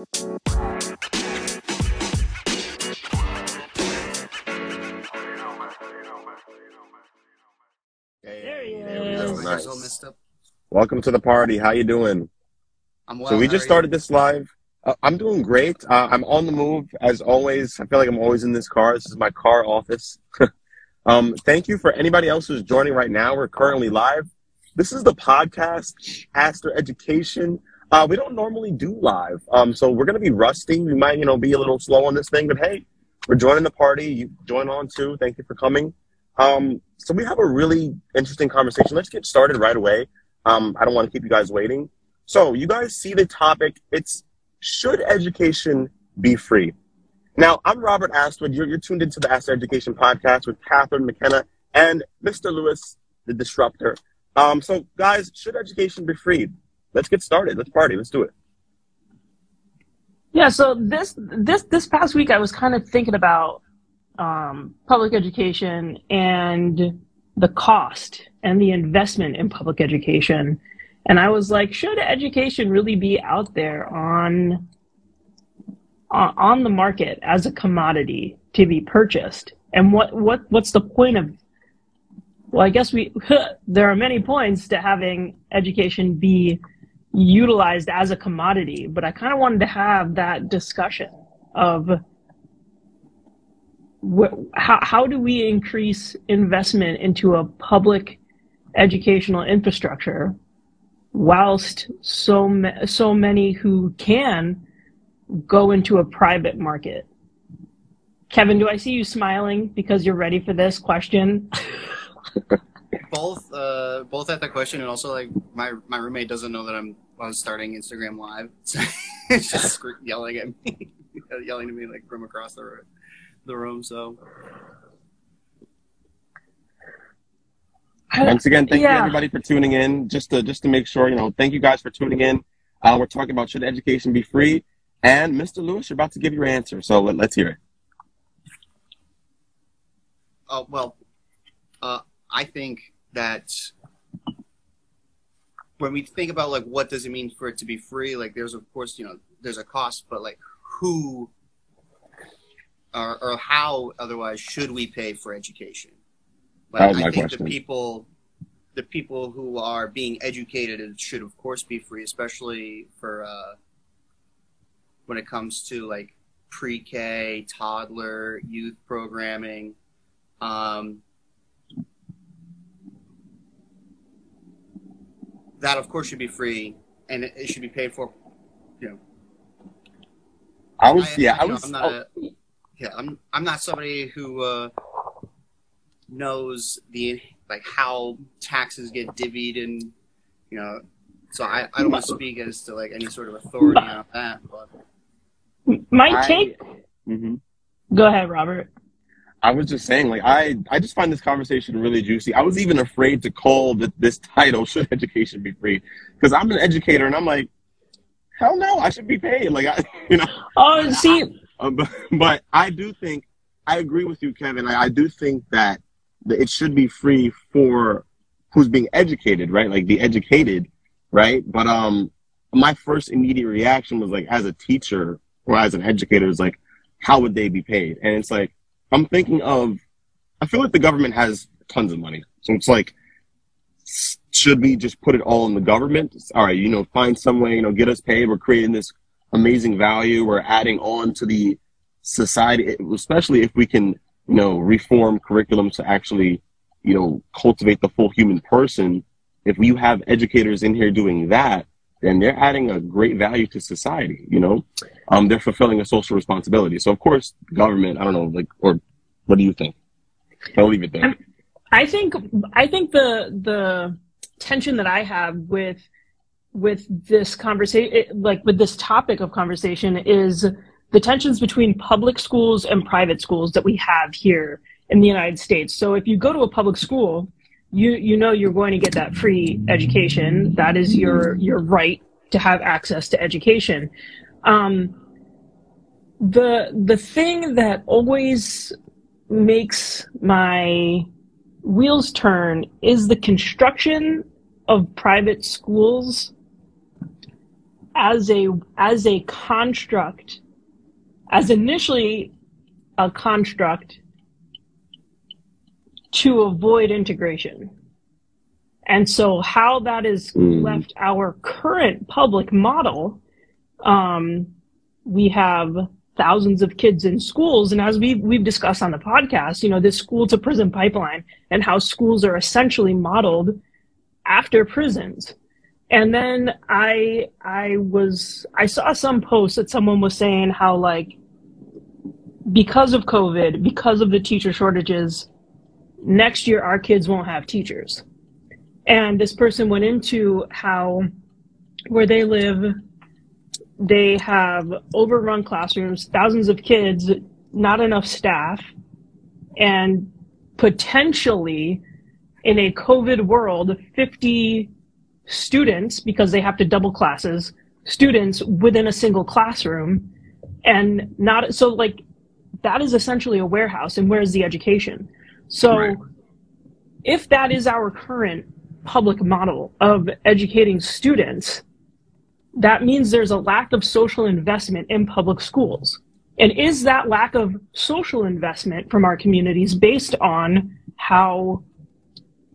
There he is. Nice. all messed up. Welcome to the party. How you doing? I'm well. so we just are started this live. Uh, I'm doing great. Uh, I'm on the move as always. I feel like I'm always in this car. This is my car office. um, thank you for anybody else who's joining right now. We're currently live. This is the podcast, Aster Education. Uh, we don't normally do live, um, so we're gonna be rusty. We might, you know, be a little slow on this thing, but hey, we're joining the party. You join on too. Thank you for coming. Um, so we have a really interesting conversation. Let's get started right away. Um, I don't want to keep you guys waiting. So you guys see the topic. It's should education be free? Now, I'm Robert Astwood. You're, you're tuned into the Aster Education podcast with Catherine McKenna and Mr. Lewis, the disruptor. Um, so, guys, should education be free? Let's get started. Let's party. Let's do it. Yeah, so this this this past week I was kind of thinking about um, public education and the cost and the investment in public education. And I was like, should education really be out there on on, on the market as a commodity to be purchased? And what what what's the point of well, I guess we there are many points to having education be utilized as a commodity, but I kind of wanted to have that discussion of wh- how how do we increase investment into a public educational infrastructure whilst so ma- so many who can go into a private market. Kevin, do I see you smiling because you're ready for this question? both uh both at that question and also like my my roommate doesn't know that I'm I was starting Instagram live. So it's just scre- yelling at me, yelling at me like from across the room, the room. So Once again, thank Yeah. you everybody for tuning in. Just to just to make sure, you know, thank you guys for tuning in. Uh, we're talking about should education be free? And Mr. Lewis, you're about to give your answer. So let, let's hear it. uh, well, uh, I think that when we think about like what does it mean for it to be free, like there's of course you know there's a cost, but like who or, or how otherwise should we pay for education? Like, That was I think question. the people the people who are being educated should of course be free, especially for uh, when it comes to like pre-K, toddler, youth programming. Um, that of course should be free, and it, it should be paid for. You know, I was yeah, I you know, was I'm not a, yeah, I'm I'm not somebody who uh, knows the like how taxes get divvied and you know, so I, I don't want to speak as to like any sort of authority on that. But My I- take. hmm Go ahead, Robert. I was just saying, like, I, I just find this conversation really juicy. I was even afraid to call th- this title, Should Education Be Free? Because I'm an educator and I'm like, hell no, I should be paid. Like, I, you know, Oh, see, uh, but, but I do think, I agree with you, Kevin. I, I do think that, that it should be free for who's being educated, right? Like the educated, right? But um, my first immediate reaction was like, as a teacher or as an educator, is like, how would they be paid? And it's like, I'm thinking of, I feel like the government has tons of money. So it's like, should we just put it all in the government? All right, you know, find some way, you know, get us paid. We're creating this amazing value. We're adding on to the society, especially if we can, you know, reform curriculums to actually, you know, cultivate the full human person. If you have educators in here doing that, then they're adding a great value to society, you know? Um, they're fulfilling a social responsibility. So, of course, government, I don't know, like, or what do you think? I'll leave it there. I think I think the the tension that I have with with this conversation, like with this topic of conversation, is the tensions between public schools and private schools that we have here in the United States. So if you go to a public school, you you know you're going to get that free education. That is your your right to have access to education. Um, the the thing that always makes my wheels turn is the construction of private schools as a as a construct, as initially a construct to avoid integration. And so, how that has Mm. left our current public model, um, we have thousands of kids in schools, and as we've, we've discussed on the podcast, you know, this school to prison pipeline and how schools are essentially modeled after prisons. And then I I was I saw some post that someone was saying how like because of COVID, because of the teacher shortages, next year our kids won't have teachers. And this person went into how where they live, they have overrun classrooms, thousands of kids, not enough staff, and potentially in a COVID world, 50 students, because they have to double classes, students within a single classroom, and not so like that is essentially a warehouse. And where's the education? So, Right. if that is our current public model of educating students, that means there's a lack of social investment in public schools. And is that lack of social investment from our communities based on how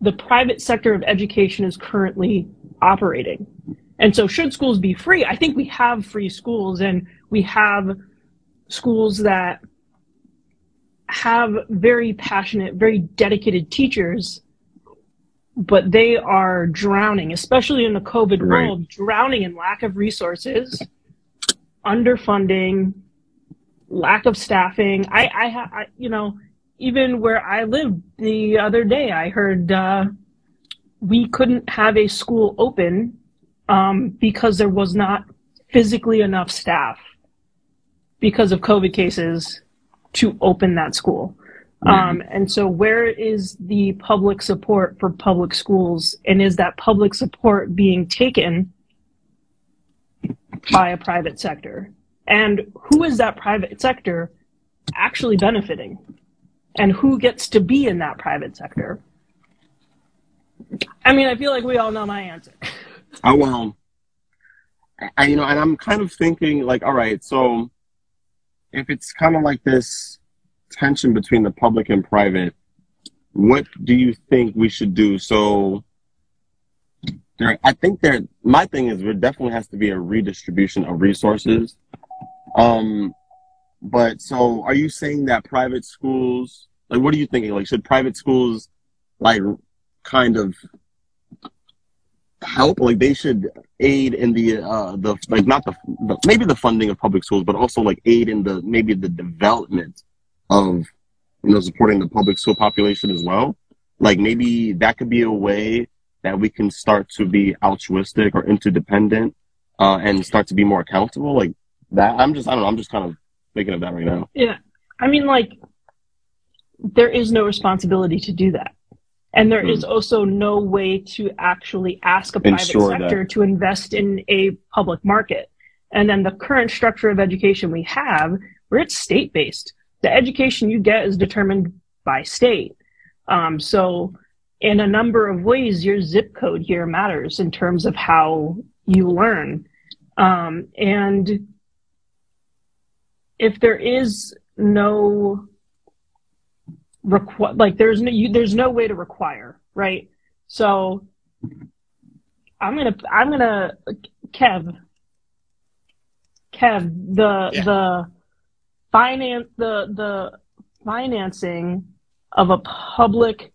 the private sector of education is currently operating? And so, should schools be free? I think we have free schools and we have schools that have very passionate, very dedicated teachers, but they are drowning, especially in the COVID Right. world, drowning in lack of resources, underfunding, lack of staffing. I, I, ha- I you know, even where I lived the other day, I heard uh, we couldn't have a school open um, because there was not physically enough staff because of COVID cases to open that school. Um, and so, where is the public support for public schools? And is that public support being taken by a private sector? And who is that private sector actually benefiting? And who gets to be in that private sector? I mean, I feel like we all know my answer. I well, I you know, and I'm kind of thinking like, all right, so if it's kind of like this tension between the public and private, what do you think we should do? So, there, I think there. My thing is, there definitely has to be a redistribution of resources. Um, but so, are you saying that private schools, like, what are you thinking? Like, should private schools, like, kind of help like they should aid in the uh the like not the, the maybe the funding of public schools but also like aid in the maybe the development of you know supporting the public school population as well like maybe that could be a way that we can start to be altruistic or interdependent uh and start to be more accountable like that i'm just i don't know i'm just kind of thinking of that right now Yeah. I mean, like, there is no responsibility to do that. And there is also no way to actually ask a private Ensure that. sector to invest in a public market. And then the current structure of education we have, where it's state based, the education you get is determined by state. Um, so, in a number of ways, your zip code here matters in terms of how you learn. Um, and if there is no requ- like there's no you, there's no way to require right so i'm gonna i'm gonna kev kev the Yeah. the finance the the financing of a public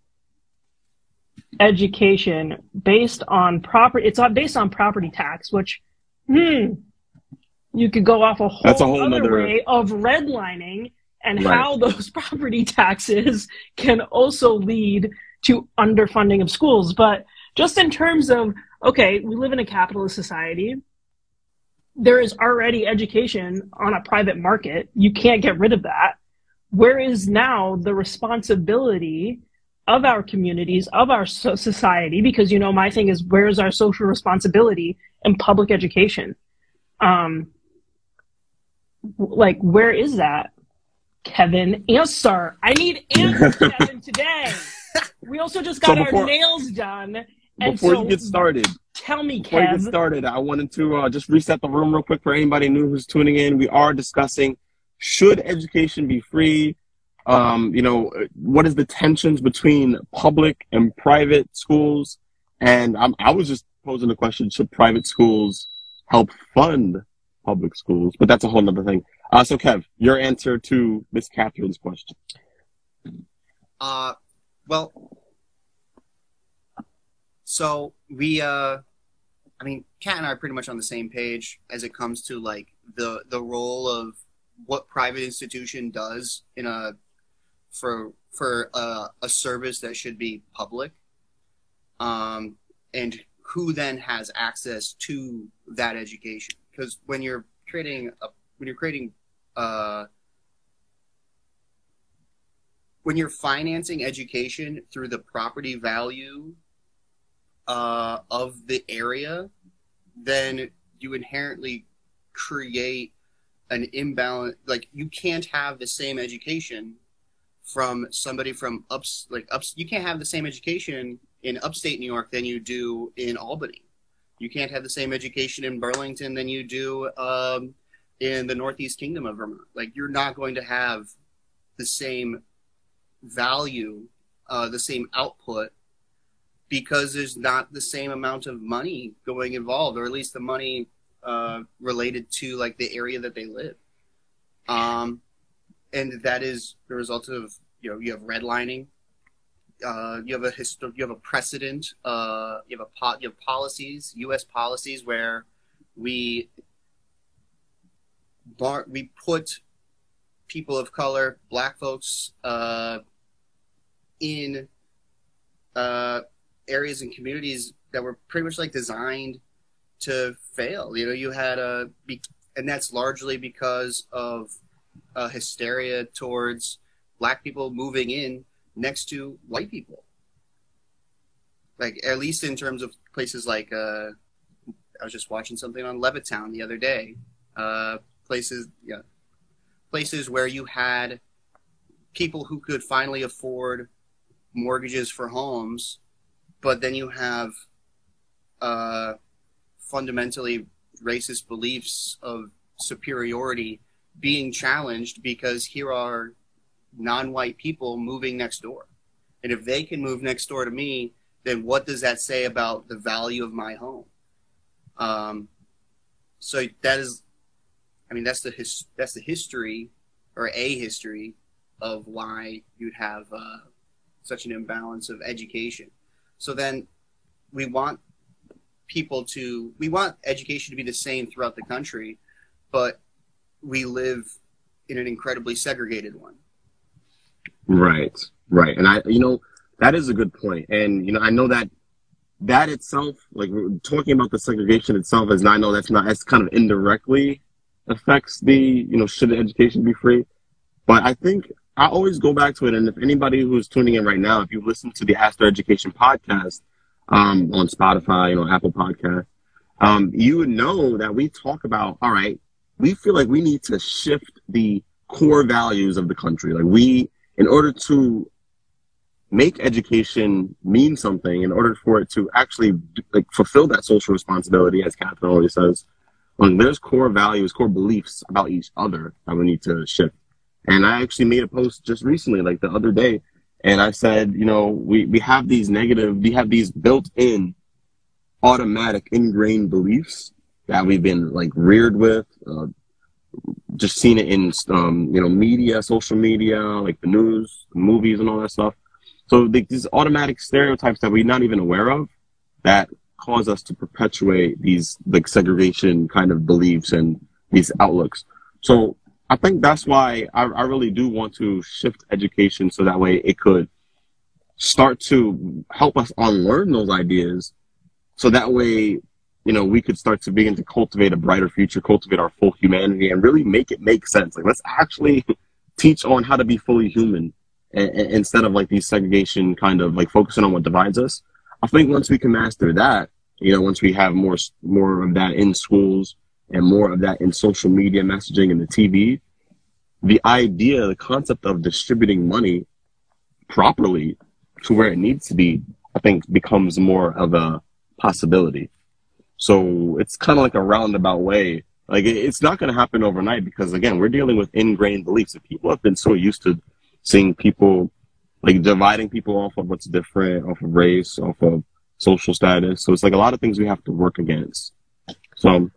education based on property it's based on property tax which hmm you could go off a whole, That's a whole other nother- way of redlining and Right. how those property taxes can also lead to underfunding of schools. But just in terms of, okay, we live in a capitalist society. There is already education on a private market. You can't get rid of that. Where is now the responsibility of our communities, of our so- society? Because, you know, my thing is, where's our social responsibility in public education? Um, like, where is that? Kevin, answer. I need answers, Kevin, today. We also just got So before- our nails done. And before so you get started Tell me, Before we get started, I wanted to uh, just reset the room real quick for anybody new who's tuning in. We are discussing should education be free? Um, you know, what is the tensions between public and private schools? And I'm, I was just posing the question: Should private schools help fund public schools? But that's a whole other thing. Uh, so, Kev, your answer to Miss Catherine's question. Uh, well, so we, uh, I mean, Kat and I are pretty much on the same page as it comes to like the the role of what private institution does in a for for a, a service that should be public, um, and who then has access to that education. Because when you're creating a when you're creating uh, when you're financing education through the property value uh, of the area, then you inherently create an imbalance. Like you can't have the same education from somebody from ups like ups. You can't have the same education in upstate New York than you do in Albany. You can't have the same education in Burlington than you do um, in the Northeast Kingdom of Vermont. Like you're not going to have the same value, uh, the same output, because there's not the same amount of money going involved, or at least the money uh, related to like the area that they live. Um, and that is the result of you know you have redlining, uh, you have a histo- you have a precedent, uh, you have a po- you have policies, U.S. policies where we bar- we put people of color, black folks, uh, in uh, areas and communities that were pretty much like designed to fail. You know, you had a, be- and that's largely because of uh, hysteria towards black people moving in next to white people. Like at least in terms of places like uh, I was just watching something on Levittown the other day. Uh, places, yeah, places where you had people who could finally afford mortgages for homes, but then you have uh, fundamentally racist beliefs of superiority being challenged because here are non-white people moving next door, and if they can move next door to me, then what does that say about the value of my home? Um, so that is, I mean, that's the his, that's the history or a history of why you'd have uh, such an imbalance of education. So then we want people to we want education to be the same throughout the country, but we live in an incredibly segregated one. Right, right. And I, you know, that is a good point. And, you know, I know that that itself, like talking about the segregation itself, as I know that's not, that's kind of indirectly affects the, you know, should education be free? But I think I always go back to it. And if anybody who's tuning in right now, if you listen to the Aster Education podcast um, on Spotify, you know, Apple Podcast, um, you would know that we talk about, all right, we feel like we need to shift the core values of the country. Like we, in order to make education mean something, in order for it to actually like fulfill that social responsibility, as Catherine always says, um, there's core values, core beliefs about each other that we need to shift. And I actually made a post just recently, like the other day, and I said, you know, we, we have these negative, we have these built in automatic ingrained beliefs that we've been like reared with, uh, just seen it in, um, you know, media, social media, like the news, movies and all that stuff. So the, these automatic stereotypes that we're not even aware of that cause us to perpetuate these like segregation kind of beliefs and these outlooks. So I think that's why I, I really do want to shift education so that way it could start to help us unlearn those ideas. So that way, you know, we could start to begin to cultivate a brighter future, cultivate our full humanity, and really make it make sense. Like, let's actually teach on how to be fully human instead of like these segregation kind of like focusing on what divides us. I think once we can master that, you know, once we have more more of that in schools and more of that in social media messaging and the TV, the idea, the concept of distributing money properly to where it needs to be, I think becomes more of a possibility. So it's kind of like a roundabout way. Like it's not going to happen overnight because again, we're dealing with ingrained beliefs. And people have been so used to seeing people like dividing people off of what's different, off of race, off of social status. So it's like a lot of things we have to work against. So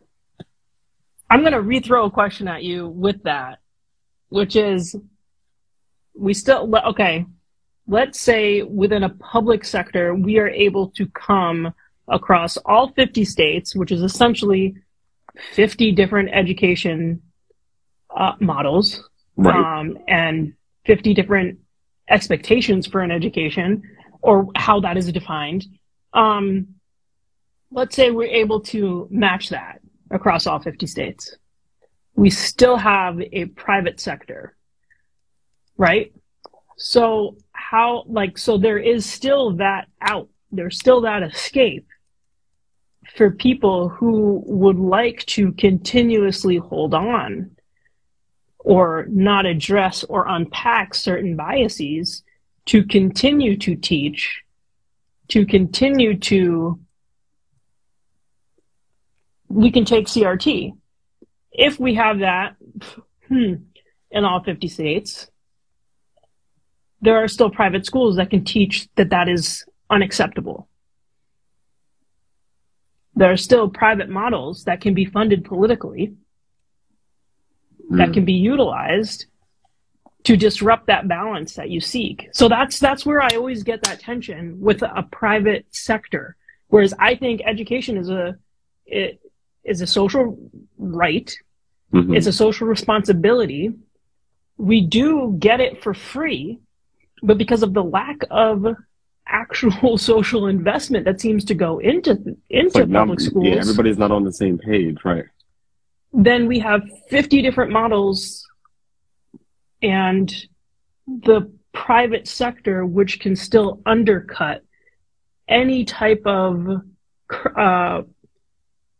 I'm going to rethrow a question at you with that, which is we still, okay, let's say within a public sector, we are able to come across all 50 states, which is essentially 50 different education uh, models right. um, and 50 different expectations for an education or how that is defined. Um, let's say we're able to match that across all 50 states. We still have a private sector, right? So how, like, so there is still that out. There's still that escape for people who would like to continuously hold on or not address or unpack certain biases to continue to teach, to continue to, we can take CRT. If we have that hmm, in all 50 states, there are still private schools that can teach that that is unacceptable. There are still private models that can be funded politically mm. that can be utilized to disrupt that balance that you seek. So that's that's where I always get that tension with a private sector. Whereas I think education is a it is a social right. Mm-hmm. It's a social responsibility. We do get it for free, but because of the lack of actual social investment that seems to go into into like public not, schools. Yeah, everybody's not on the same page, right? Then we have 50 different models and the private sector which can still undercut any type of uh,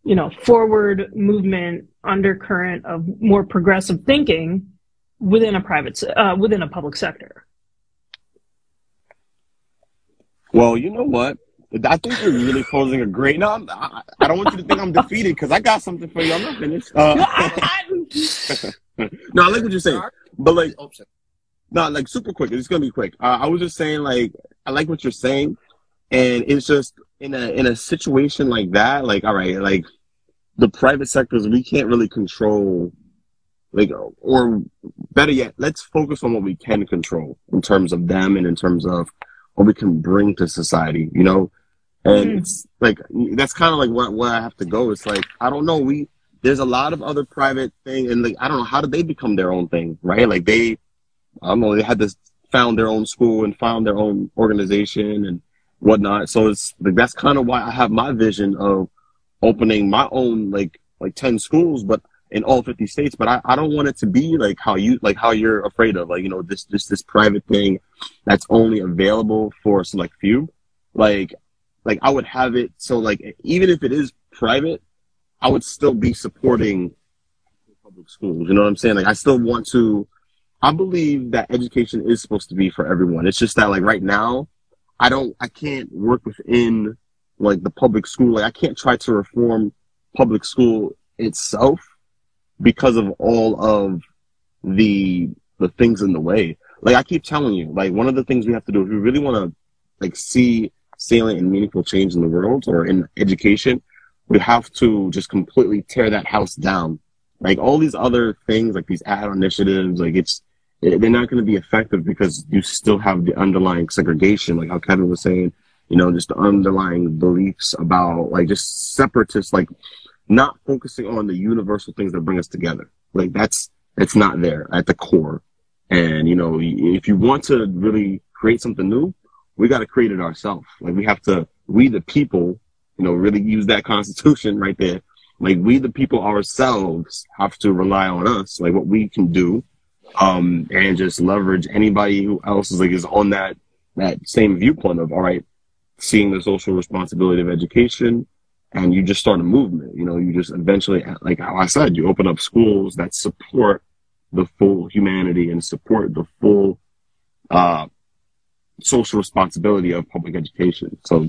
you know forward movement undercurrent of more progressive thinking within a private uh, within a public sector well, you know what? I think you're really posing a great. No, I'm, I, I don't want you to think I'm defeated because I got something for you. I'm not finished. Uh, no, I like what you're saying, but like, no, like super quick. It's gonna be quick. Uh, I was just saying, like, I like what you're saying, and it's just in a in a situation like that, like, all right, like the private sectors, we can't really control, like, or better yet, let's focus on what we can control in terms of them and in terms of what we can bring to society, you know? And mm. it's like, that's kind of like what, where I have to go. It's like, I don't know. We, there's a lot of other private thing and like, I don't know, how did they become their own thing, right? Like they, I don't know, they had to found their own school and found their own organization and whatnot. So it's like, that's kind of why I have my vision of opening my own, like, like 10 schools, but in all 50 states, but I, I don't want it to be like how you, like how you're afraid of, like, you know, this, this, this private thing that's only available for a select few. Like, like I would have it. So like, even if it is private, I would still be supporting public schools. You know what I'm saying? Like, I still want to, I believe that education is supposed to be for everyone. It's just that like right now, I don't, I can't work within like the public school. Like I can't try to reform public school itself because of all of the the things in the way. Like I keep telling you, like one of the things we have to do if we really want to like see salient and meaningful change in the world or in education, we have to just completely tear that house down. Like all these other things, like these ad initiatives, like it's they're not going to be effective because you still have the underlying segregation, like how Kevin was saying, you know, just the underlying beliefs about like just separatists, like not focusing on the universal things that bring us together. Like that's, it's not there at the core. And, you know, if you want to really create something new, we got to create it ourselves. Like we have to, we the people, you know, really use that constitution right there. Like we the people ourselves have to rely on us, like what we can do, um, and just leverage anybody who else is like is on that, that same viewpoint of, all right, seeing the social responsibility of education, and you just start a movement. You know, you just eventually, like how I said, you open up schools that support the full humanity and support the full uh, social responsibility of public education. So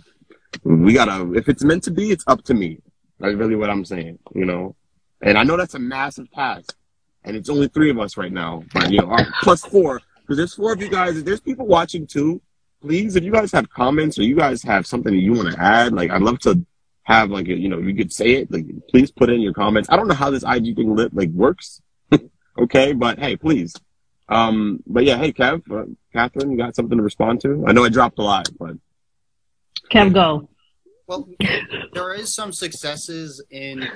we gotta, if it's meant to be, it's up to me. That's really what I'm saying, you know. And I know that's a massive task, and it's only three of us right now, but you know, plus four because there's four of you guys. There's people watching too. Please, if you guys have comments or you guys have something that you want to add, like I'd love to have like a, you know you could say it. Like please put in your comments. I don't know how this IG thing lit like works. okay, but hey, please. Um, but yeah, hey Kev, uh, Catherine, you got something to respond to? I know I dropped a lot, but Kev, go. Well, there is some successes in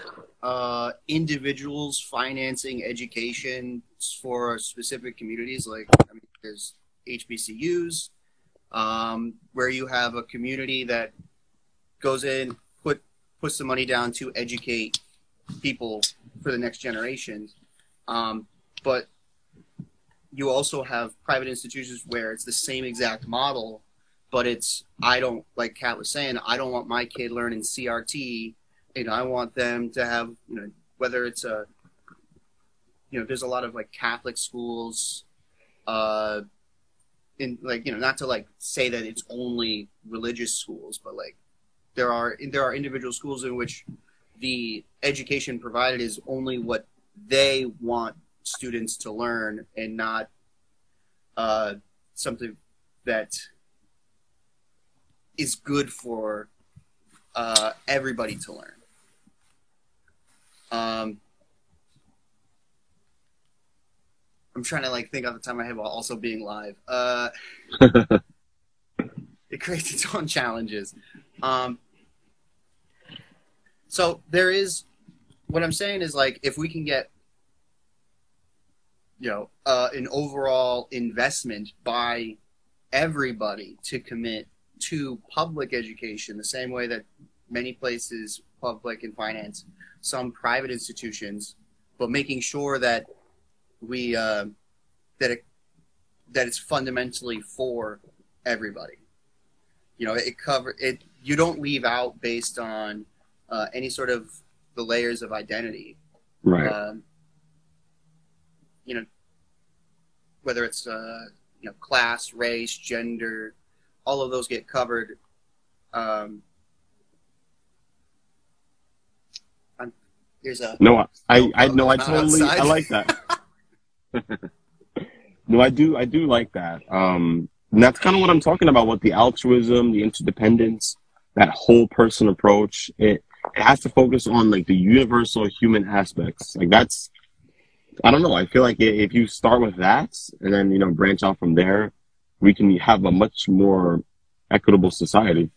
uh, individuals financing education for specific communities. Like, I mean, there's HBCUs, um, where you have a community that goes in, put puts the money down to educate people for the next generation. Um, but you also have private institutions where it's the same exact model, but it's I don't like Kat was saying I don't want my kid learning CRT, and I want them to have you know whether it's a you know there's a lot of like Catholic schools, uh, in like you know not to like say that it's only religious schools, but like there are there are individual schools in which the education provided is only what they want students to learn and not uh, something that is good for uh, everybody to learn. Um, I'm trying to like think off the time I have while also being live. Uh, it creates its own challenges. Um, so there is what I'm saying is like if we can get you know uh, an overall investment by everybody to commit to public education the same way that many places public and finance some private institutions but making sure that we uh, that it that it's fundamentally for everybody you know it cover it you don't leave out based on uh, any sort of the layers of identity right. um, you know, whether it's uh, you know class, race, gender, all of those get covered. Um, I'm, there's a No, I, I, No, I no, I not totally, outside. I like that. no, I do, I do like that. Um, and that's kind of what I'm talking about What the altruism, the interdependence, that whole person approach. It, it has to focus on like the universal human aspects. Like that's, I don't know. I feel like if you start with that and then you know branch out from there, we can have a much more equitable society.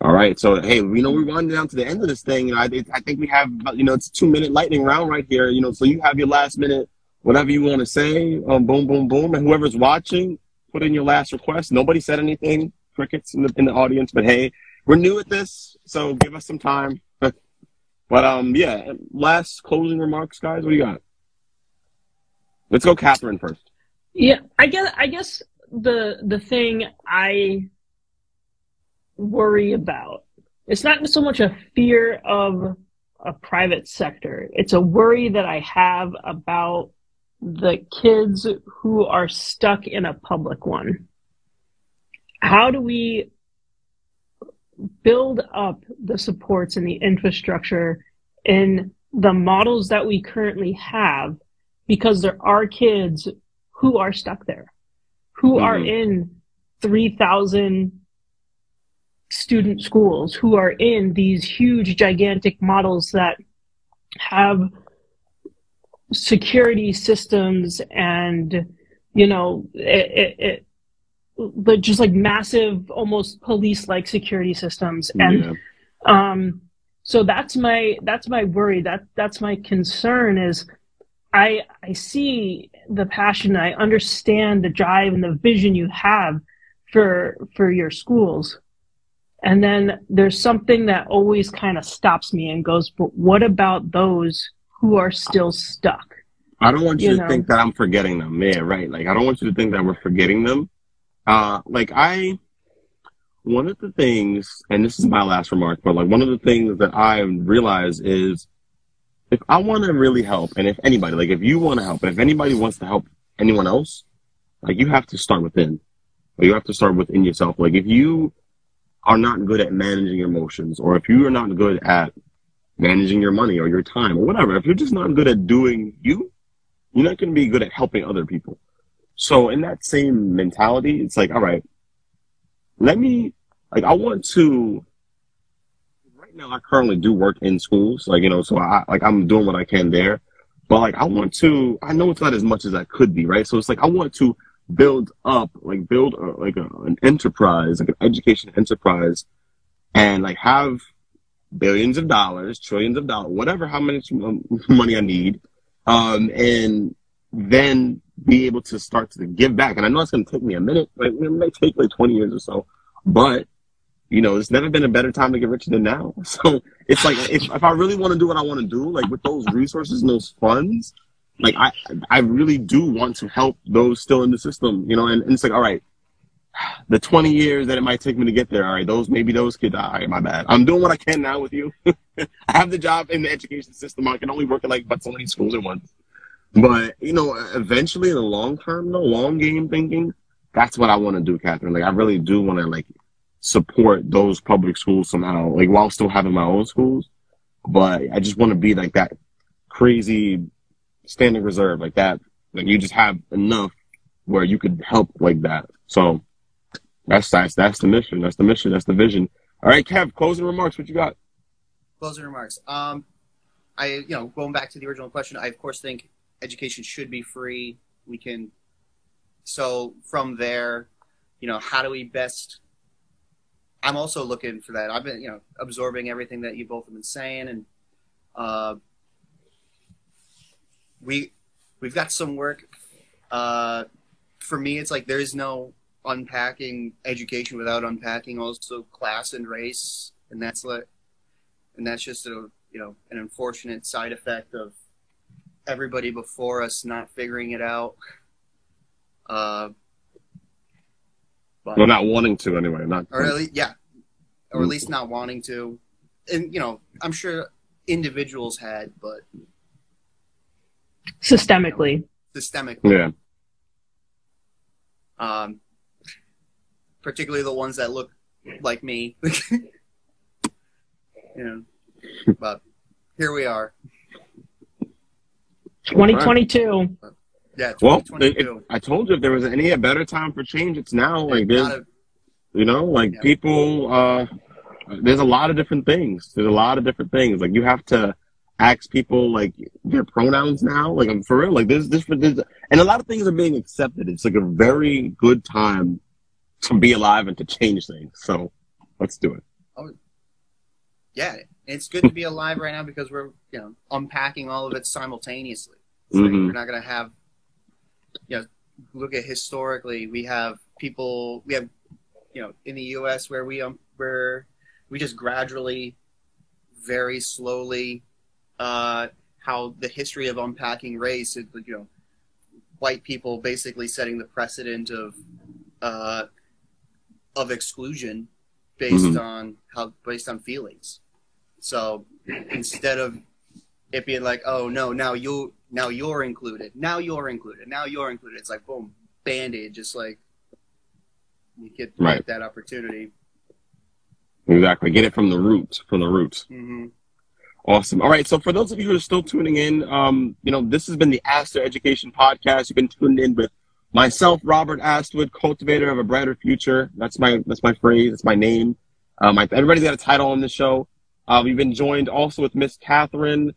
All right. So hey, you know we're winding down to the end of this thing. You know, I, I think we have you know it's a two minute lightning round right here. You know, so you have your last minute, whatever you want to say. Um, boom, boom, boom, and whoever's watching, put in your last request. Nobody said anything. Crickets in the in the audience, but hey, we're new at this, so give us some time. but um, yeah. Last closing remarks, guys. What do you got? Let's go, Catherine first. Yeah, I guess I guess the the thing I worry about it's not so much a fear of a private sector. It's a worry that I have about the kids who are stuck in a public one. How do we build up the supports and the infrastructure in the models that we currently have because there are kids who are stuck there, who are Mhm. in 3,000 student schools, who are in these huge, gigantic models that have security systems and, you know, it, it, it but just like massive, almost police-like security systems. And yeah. um, so that's my that's my worry. That that's my concern is I I see the passion, I understand the drive and the vision you have for for your schools. And then there's something that always kind of stops me and goes, but what about those who are still stuck? I don't want you, you to know. think that I'm forgetting them. Yeah, right. Like I don't want you to think that we're forgetting them. Uh, like I, one of the things, and this is my last remark, but like one of the things that I realize is, if I want to really help, and if anybody, like if you want to help, and if anybody wants to help anyone else, like you have to start within. Like you have to start within yourself. Like if you are not good at managing your emotions, or if you are not good at managing your money or your time or whatever, if you're just not good at doing you, you're not going to be good at helping other people. So in that same mentality, it's like, all right, let me, like, I want to, right now I currently do work in schools, like, you know, so I, like, I'm doing what I can there, but like, I want to, I know it's not as much as I could be, right? So it's like, I want to build up, like, build a, like a, an enterprise, like an education enterprise and like have billions of dollars, trillions of dollars, whatever, how much money I need, um, and then be able to start to give back. And I know it's going to take me a minute, like it may take like 20 years or so, but you know, it's never been a better time to get rich than now. So it's like, if, if I really want to do what I want to do, like with those resources and those funds, like I, I really do want to help those still in the system, you know, and, and it's like, all right, the 20 years that it might take me to get there, all right, those, maybe those kids, all right, my bad. I'm doing what I can now with you. I have the job in the education system. I can only work at like, but so many schools at once. But you know, eventually in the long term, the long game thinking, that's what I want to do, Catherine. Like I really do want to like support those public schools somehow, like while still having my own schools. But I just want to be like that crazy standing reserve, like that. Like you just have enough where you could help like that. So that's that's that's the mission. That's the mission. That's the vision. All right, Kev. Closing remarks. What you got? Closing remarks. Um, I you know going back to the original question, I of course think education should be free. We can, so from there, you know, how do we best? I'm also looking for that. I've been, you know, absorbing everything that you both have been saying, and uh, we we've got some work. Uh, for me, it's like there is no unpacking education without unpacking also class and race, and that's like, and that's just a you know an unfortunate side effect of everybody before us not figuring it out. Uh, but, well, not wanting to anyway. Not or at least, yeah, or at least not wanting to. And you know, I'm sure individuals had, but systemically, systemically, yeah. Um, particularly the ones that look like me. you know, but here we are. 2022. Yeah, 2022. Well, I told you if there was any a better time for change, it's now. Like there's, you know, like yeah. people. uh There's a lot of different things. There's a lot of different things. Like you have to ask people like their pronouns now. Like I'm for real. Like there's this, there's, and a lot of things are being accepted. It's like a very good time to be alive and to change things. So let's do it. Oh, yeah, it's good to be alive right now because we're you know unpacking all of it simultaneously. So mm-hmm. We're not going to have you know look at historically we have people we have you know in the U.S. where we um where we just gradually, very slowly, uh, how the history of unpacking race is you know white people basically setting the precedent of uh, of exclusion based mm-hmm. on how based on feelings. So instead of it being like, oh no, now you now you're included, now you're included, now you're included. It's like boom, band aid, just like you get right. that opportunity. Exactly, get it from the roots, from the roots. Mm-hmm. Awesome. All right. So for those of you who are still tuning in, um, you know, this has been the Aster Education Podcast. You've been tuned in with myself, Robert Astwood, cultivator of a brighter future. That's my that's my phrase. That's my name. Um, I, everybody's got a title on the show. Uh, we've been joined also with Miss Catherine,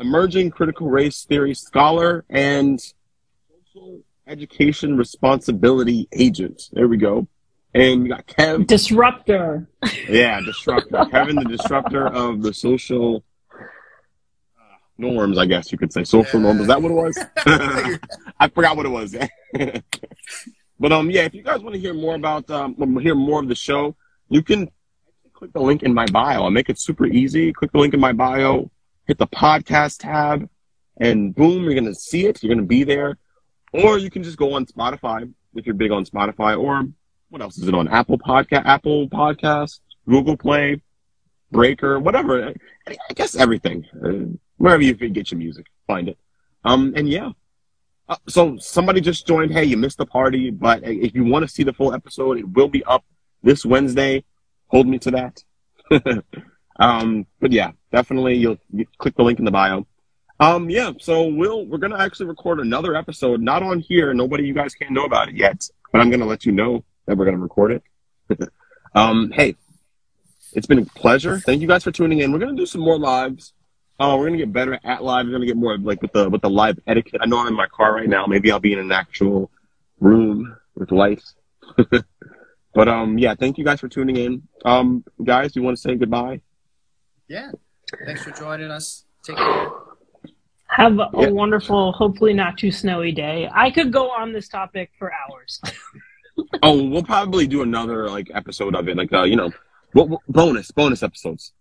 emerging critical race theory scholar and social education responsibility agent. There we go. And we got Kev. Disruptor. Yeah, disruptor. Kevin, the disruptor of the social norms, I guess you could say. Social yeah. norms. Is that what it was? I forgot what it was. but um, yeah, if you guys want to hear more about um, hear more of the show, you can click the link in my bio. I'll make it super easy. Click the link in my bio, hit the podcast tab, and boom, you're going to see it. You're going to be there. Or you can just go on Spotify if you're big on Spotify. Or what else is it on? Apple Podcast, Apple Podcast, Google Play, Breaker, whatever. I guess everything. Wherever you can get your music, find it. Um, and yeah. Uh, so somebody just joined. Hey, you missed the party, but if you want to see the full episode, it will be up this Wednesday hold me to that. um, but yeah, definitely you'll you click the link in the bio. Um, yeah, so we'll we're gonna actually record another episode, not on here. Nobody, you guys can't know about it yet, but I'm gonna let you know that we're gonna record it. um, hey, it's been a pleasure. Thank you guys for tuning in. We're gonna do some more lives. Uh, we're gonna get better at live. We're gonna get more like with the with the live etiquette. I know I'm in my car right now. Maybe I'll be in an actual room with lights. but um, yeah, thank you guys for tuning in. Um, guys, do you want to say goodbye? Yeah. Thanks for joining us. Take care. Have a Yeah. wonderful, hopefully not too snowy day. I could go on this topic for hours. Oh, we'll probably do another like episode of it, like uh, you know, what, what- bonus bonus episodes.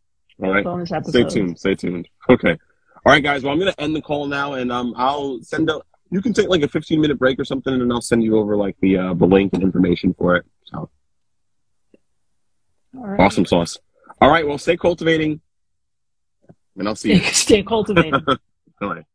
All right. Bonus episode. Stay tuned. Stay tuned. Okay. All right, guys. Well, I'm gonna end the call now, and um, I'll send out. You can take like a 15 minute break or something, and then I'll send you over like the uh, the link and information for it. So All right. awesome sauce. All right. Well, stay cultivating, and I'll see you. Stay cultivating. All right.